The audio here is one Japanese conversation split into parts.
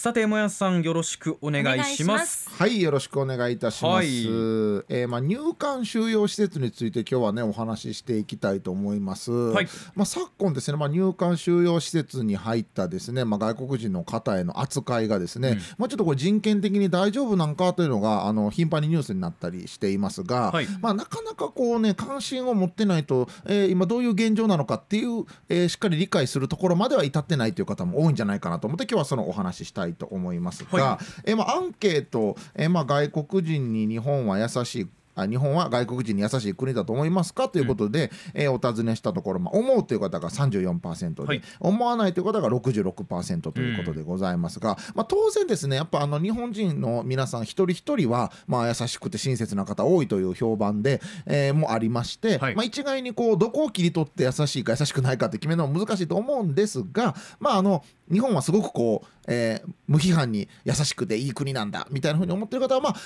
さてもやさんよろしくお願いします。はいよろしくお願いいたします、はい、えー、まあ入管収容施設について今日はねお話ししていきたいと思います、はい、まあ昨今ですねまあ入管収容施設に入ったですねまあ外国人の方への扱いがですね、うん、まあちょっとこれ人権的に大丈夫なんかというのがあの頻繁にニュースになったりしていますが、はい、まあなかなかこうね関心を持ってないと、えー、今どういう現状なのかっていう、えー、しっかり理解するところまでは至ってないという方も多いんじゃないかなと思って今日はそのお話ししたいと思いますが、はい、えまあ、アンケート、えまあ、外国人に日本は優しい日本は外国人に優しい国だと思いますか？ということで、うん、えー、お尋ねしたところ、まあ、思うという方が34%で、はい、思わないという方が66%ということでございますが、うん、まあ、当然ですねやっぱあの日本人の皆さん一人一人は、まあ、優しくて親切な方多いという評判で、えー、もありまして、はい、まあ、一概にこうどこを切り取って優しいか優しくないかって決めるのは難しいと思うんですが、まあ、あの日本はすごくこう、えー、無批判に優しくていい国なんだみたいなふうに思ってる方はまあ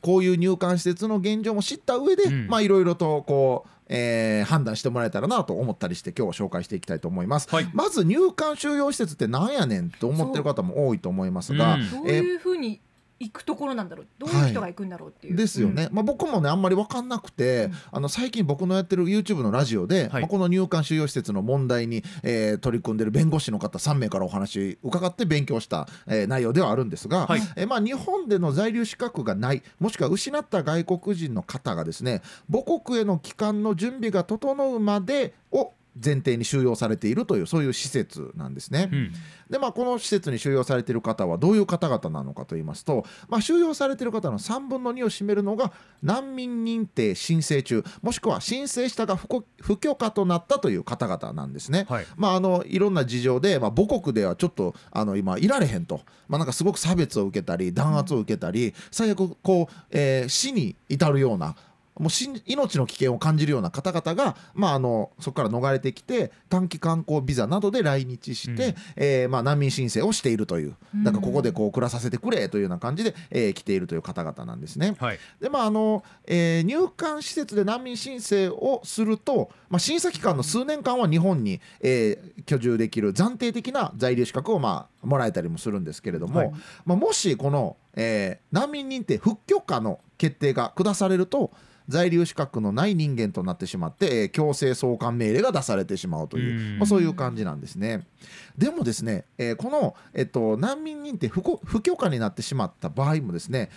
こういう入管施設の現状も知った上で、うん、まあいろいろとこうえー、判断してもらえたらなと思ったりして今日は紹介していきたいと思います、はい、まず入管収容施設ってなんやねんと思ってる方も多いと思いますが、うん、どういうふうに行くところなんだろう。どういう人が行くんだろうっていう、はい、ですよね、うん、まあ、僕もねあんまり分かんなくて、うん、あの最近僕のやってる YouTube のラジオで、はい、まあ、この入管収容施設の問題に、えー、取り組んでる弁護士の方3名からお話伺って勉強した、えー、内容ではあるんですが、はい、えー、まあ、日本での在留資格がないもしくは失った外国人の方がですね母国への帰還の準備が整うまでを前提に収容されているというそういう施設なんですね。うん、でまあこの施設に収容されている方はどういう方々なのかと言いますと、まあ、収容されている方の3分の2を占めるのが難民認定申請中もしくは申請したが不許可となったという方々なんですね。はいまあ、あのいろんな事情で、まあ、母国ではちょっとあの今いられへんと、まあ、なんかすごく差別を受けたり弾圧を受けたり最悪こう、えー、死に至るようなもう命の危険を感じるような方々が、まあ、あのそこから逃れてきて短期観光ビザなどで来日して、うん、えー、まあ、難民申請をしているというだからここでこう暮らさせてくれというような感じで、えー、来ているという方々なんですね。はい、でまああのえー、入管施設で難民申請をすると、まあ、審査期間の数年間は日本に、えー、居住できる暫定的な在留資格を、まあ、もらえたりもするんですけれども、はい、まあ、もしこの、えー、難民認定不許可の決定が下されると在留資格のない人間となってしまって、えー、強制送還命令が出されてしまうという、まあ、そういう感じなんですね。でもですね、えー、この、えっと、難民認定不許可になってしまった場合もですね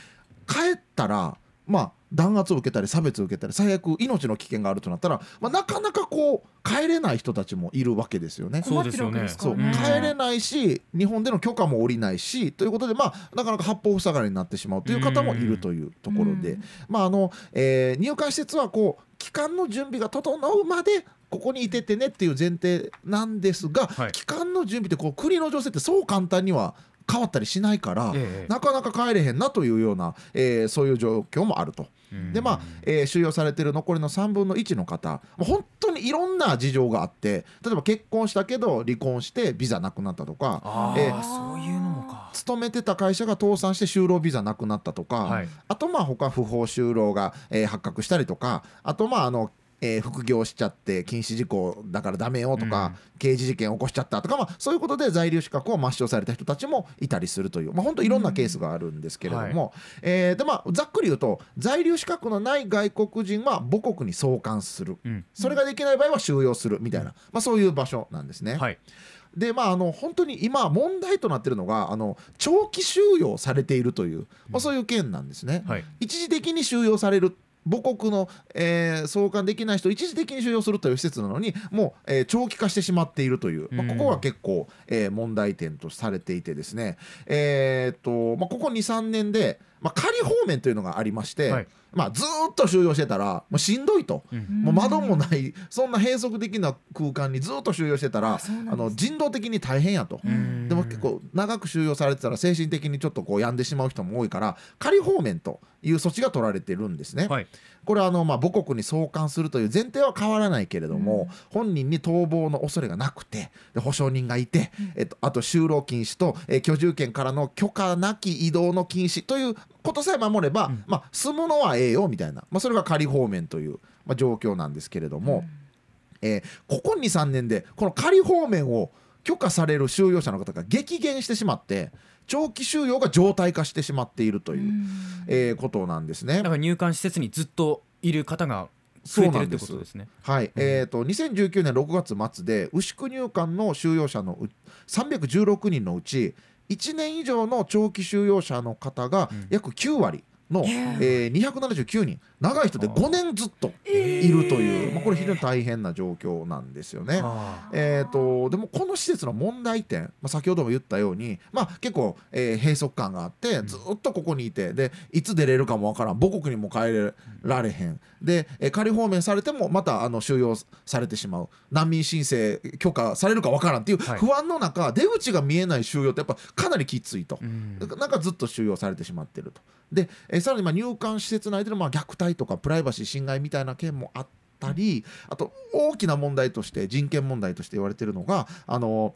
帰ったらまあ弾圧を受けたり差別を受けたり最悪命の危険があるとなったら、まあ、なかなかこう帰れない人たちもいるわけですよね。そうですよね。そう帰れないし日本での許可も下りないしということで、まあ、なかなか八方塞がりになってしまうという方もいるというところで、まああのえー、入管施設はこう帰還の準備が整うまでここにいててねっていう前提なんですが、はい、帰還の準備ってこう国の情勢ってそう簡単には変わったりしないから、ええ、なかなか帰れへんなというような、えー、そういう状況もあると。でまあ、えー、収容されてる残りの3分の1の方本当にいろんな事情があって例えば結婚したけど離婚してビザなくなったとかえー、そういうのもか。勤めてた会社が倒産して就労ビザなくなったとか、はい、あとまあ他不法就労が、えー、発覚したりとかあとまああのえー、副業しちゃって禁止事項だからダメよとか、うん、刑事事件起こしちゃったとか、まあ、そういうことで在留資格を抹消された人たちもいたりするという、まあ、本当いろんなケースがあるんですけれども、うんはい、えー、でまあ、ざっくり言うと在留資格のない外国人は母国に送還する、うん、それができない場合は収容するみたいな、まあ、そういう場所なんですね。はい。でまあ、あの本当に今問題となっているのがあの長期収容されているという、まあ、そういう件なんですね、はい、一時的に収容される母国の、えー、送還できない人を一時的に収容するという施設なのにもう、えー、長期化してしまっているという、まあ、ここが結構、えー、問題点とされていてですね、えー、っとまあ、ここ23年で、まあ、仮放免というのがありまして、はい。まあ、ずっと収容してたらもうしんどいと、うん、もう窓もないそんな閉塞的な空間にずっと収容してたらあの人道的に大変やと。でも結構長く収容されてたら精神的にちょっとこう病んでしまう人も多いから仮放免という措置が取られてるんですね。はい、これはあの、まあ、母国に送還するという前提は変わらないけれども、本人に逃亡の恐れがなくてで保証人がいて、えっと、あと就労禁止と、え居住権からの許可なき移動の禁止ということさえ守れば、うん、まあ、住むのはええよみたいな、まあ、それが仮放免という、まあ、状況なんですけれども、うん、えー、ここ23年でこの仮放免を許可される収容者の方が激減してしまって長期収容が常態化してしまっているという、うん。えーことなんですね。だ。から入管施設にずっといる方が増えてるってことですね。はい、えー、と2019年6月末で牛久入管の収容者のう316人のうち1年以上の長期収容者の方がうん。約9割の、えー、279人。長い人で5年ずっとえー。いるという、まあ、これ非常に大変な状況なんですよね。あえー、とでもこの施設の問題点、まあ、先ほども言ったように、まあ、結構、えー閉塞感があってん。ずっとここにいてでいつ出れるかもわからん。母国にも帰られへん。で、えー仮放免されてもまたあの収容されてしまう。難民申請許可されるかわからんっていうはい。不安の中、出口が見えない収容ってやっぱかなりきついと。うん。なんかずっと収容されてしまっていると。で、えーさらにまあ入管施設内でのまあ虐待とかプライバシー侵害みたいな件もあったりあと大きな問題として人権問題として言われているのがあの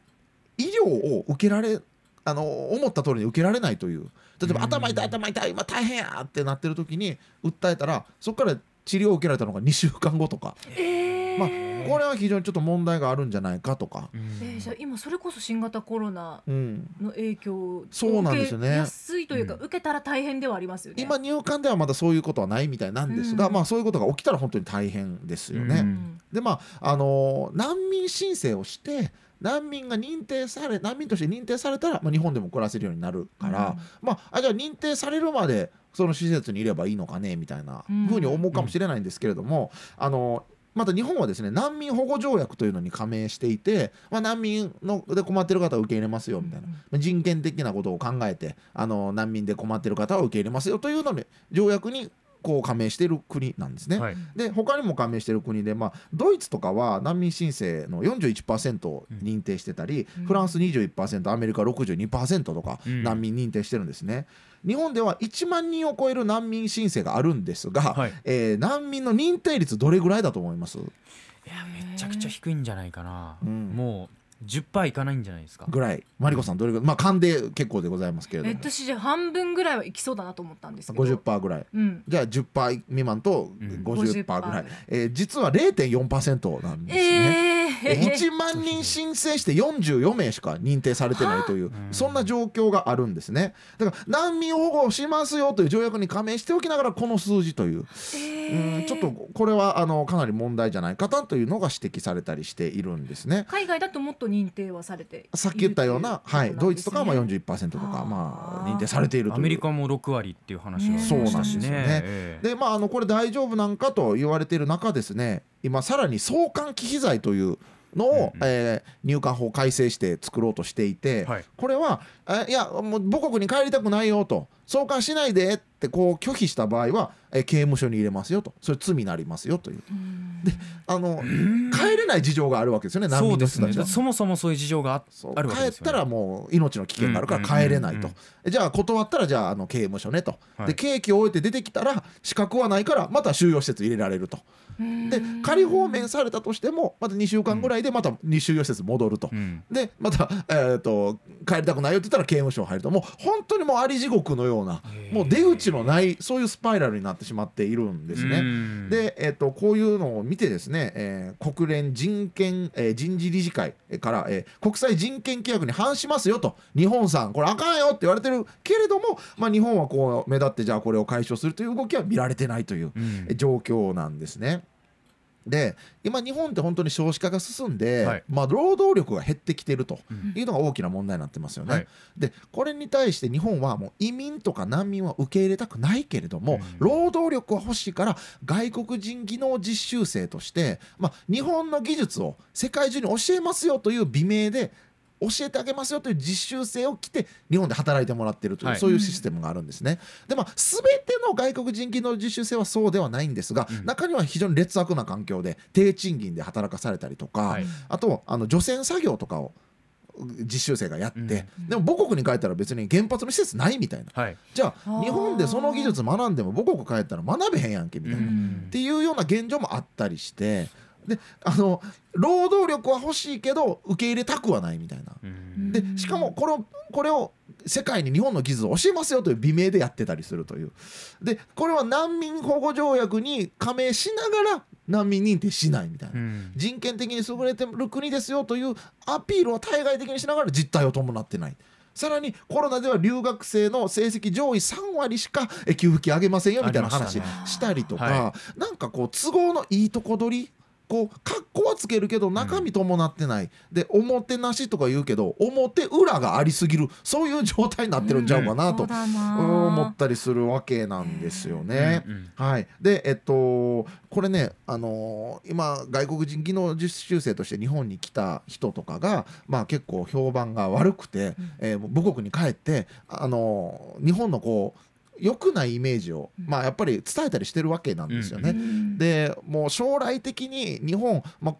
医療を受けられあの思った通りに受けられないという。例えばうん。頭痛い頭痛い今大変やってなってる時に訴えたらそこから治療を受けられたのが2週間後とか、えー。まあ、これは非常にちょっと問題があるんじゃないかとか。うん。えーじゃあ今それこそ新型コロナうん。の影響そうなんですよね受けやすいというか、うん受けたら大変ではありますよね。今入管ではまだそういうことはないみたいなんですが、うん。まあそういうことが起きたら本当に大変ですよね。うん。でまああのー難民申請をして難民が認定され難民として認定されたら、まあ、日本でも暮らせるようになるから、まああじゃあ認定されるまでその施設にいればいいのかねみたいなうん。ふうに思うかもしれないんですけれども、あのーまた日本はですね難民保護条約というのに加盟していて、まあ、難民ので困ってる方は受け入れますよみたいな、まあ人権的なことを考えてあの難民で困ってる方は受け入れますよというのに条約にこう加盟している国なんですね。はい。で他にも加盟している国で、まあ、ドイツとかは難民申請の41%を認定してたり、うん。フランス21%アメリカ62%とかうん。難民認定してるんですね。日本では1万人を超える難民申請があるんですが、はい。えー難民の認定率どれぐらいだと思います？いやめちゃくちゃ低いんじゃないかな、うん。もう10%いかないんじゃないですか？ぐらいマリコさんどれぐらいまあ勘で結構でございますけれども、え私じゃあ半分ぐらいはいきそうだなと思ったんですけど。50%ぐらい。うん。じゃあ10%未満とうん50%ぐらい、50%えー実は0.4%なんですね。えー、1万人申請して44名しか認定されてないといううん。そんな状況があるんですね。だから難民保護しますよという条約に加盟しておきながらこの数字という、うんちょっとこれはあのかなり問題じゃないかなというのが指摘されたりしているんですね。海外だともっと認定はされてさっき言ったような、はい、ドイツとかはまあ40 41%とか、まあ、認定されているというアメリカも6割っていう話がありそうなんでましたしねすよね。ええでまああのこれ大丈夫なんかと言われている中ですね今さらに送還忌避罪というのを、うんうん。えー入管法を改正して作ろうとしていて、はい。これはえいやもう母国に帰りたくないよと送還しないでってこう拒否した場合は、えー刑務所に入れますよと。それ罪になりますよという。うん。あの帰れない事情があるわけですよね難そう民のですね。人たちは。そもそもそういう事情がああるわけ帰っですよね。たらもう命の危険があるから帰れないと、うん。じゃあ断ったらじゃああの刑務所ねと、はい。で刑期を終えて出てきたら資格はないからまた収容施設入れられると。うん。で仮放免されたとしてもまた2週間ぐらいでまた2収容施設戻ると、うん。でまた、えー、と帰りたくないよって言ったら刑務所入ると。もう本当にもうあり地獄のようなへーもう出口のないそういうスパイラルになってしまっているんですね。うんで、えっとこういうのを見てですね、えー国連人権、えー人事理事会から、えー国際人権規約に反しますよと日本さんこれあかんよって言われてるけれども、まあ、日本はこう目立ってじゃあこれを解消するという動きは見られてないといううん状況なんですね。で今日本って本当に少子化が進んで、はい。まあ、労働力が減ってきてるとうん。いうのが大きな問題になってますよね。はい。でこれに対して日本はもう移民とか難民は受け入れたくないけれども、うん。労働力は欲しいから外国人技能実習生として、まあ、日本の技術を世界中に教えますよという美名で教えてあげますよという実習生を来て日本で働いてもらってるという、はい。そういうシステムがあるんですね。でまあ全ての外国人技能実習生はそうではないんですが、うん。中には非常に劣悪な環境で低賃金で働かされたりとか、はい。あとあの除染作業とかを実習生がやって、うんでも母国に帰ったら別に原発の施設ないみたいな。はい。じゃあ日本でその技術学んでも母国帰ったら学べへんやんけみたいな、っうん。ていうような現状もあったりしてであの労働力は欲しいけど受け入れたくはないみたいな。うん。でしかもこれをこれを世界に日本の技術を教えますよという美名でやってたりするという。でこれは難民保護条約に加盟しながら難民認定しないみたいな、うん。人権的に優れてる国ですよというアピールを対外的にしながら実態を伴ってない。さらにコロナでは留学生の成績上位3割しかえ給付金上げませんよみたいな話したりとか、はなんかこう都合のいいとこ取りこう格好はつけるけど中身伴ってない、でおもてなしとか言うけど表裏がありすぎる。そういう状態になってるんちゃうかなと思ったりするわけなんですよね。うんうん。はい、でえっとこれね、あのー今外国人技能実習生として日本に来た人とかが、まあ、結構評判が悪くて、えー母国に帰って、あのー日本のこう良くないイメージを、まあ、やっぱり伝えたりしてるわけなんですよね。うん。でもう将来的に日本、まあ、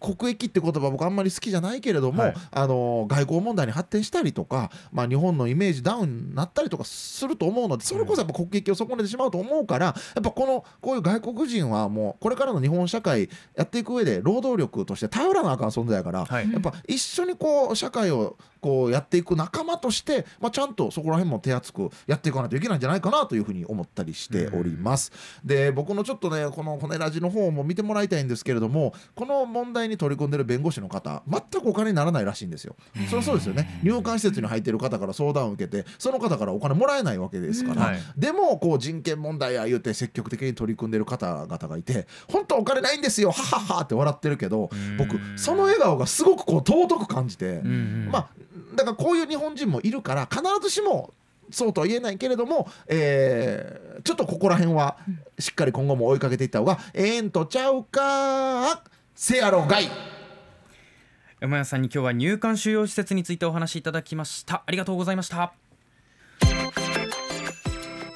国益って言葉僕あんまり好きじゃないけれども、はいあの外交問題に発展したりとか、まあ、日本のイメージダウンになったりとかすると思うのでそれこそやっぱ国益を損ねてしまうと思うからやっぱこのこういう外国人はもうこれからの日本社会やっていく上で労働力として頼らなあかん存在やから、はいやっぱ一緒にこう社会をこうやっていく仲間として、まあ、ちゃんとそこら辺も手厚くやっていかないといけないんじゃないかなというふうに思ったりしております。で僕のちょっとねこの骨ラジの方も見てもらいたいんですけれどもこの問題に取り組んでる弁護士の方全くお金にならないらしいんですよ。そりゃそうですよね。入管施設に入ってる方から相談を受けてその方からお金もらえないわけですから、はい。でもこう人権問題や言うて積極的に取り組んでる方々がいて本当お金ないんですよはははって笑ってるけど僕その笑顔がすごくこう尊く感じて、まあだからこういう日本人もいるから必ずしもそうとは言えないけれども、えーちょっとここら辺はしっかり今後も追いかけていった方がええんとちゃうかせやろがい。山谷さんに今日は入管収容施設についてお話しいただきました。ありがとうございました。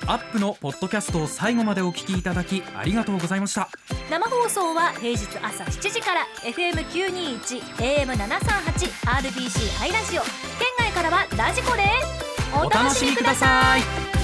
アップのポッドキャストを最後までお聞きいただきありがとうございました。生放送は平日朝7時から FM921 AM738 RBC ハイラジオ。県外からはラジコですお楽しみください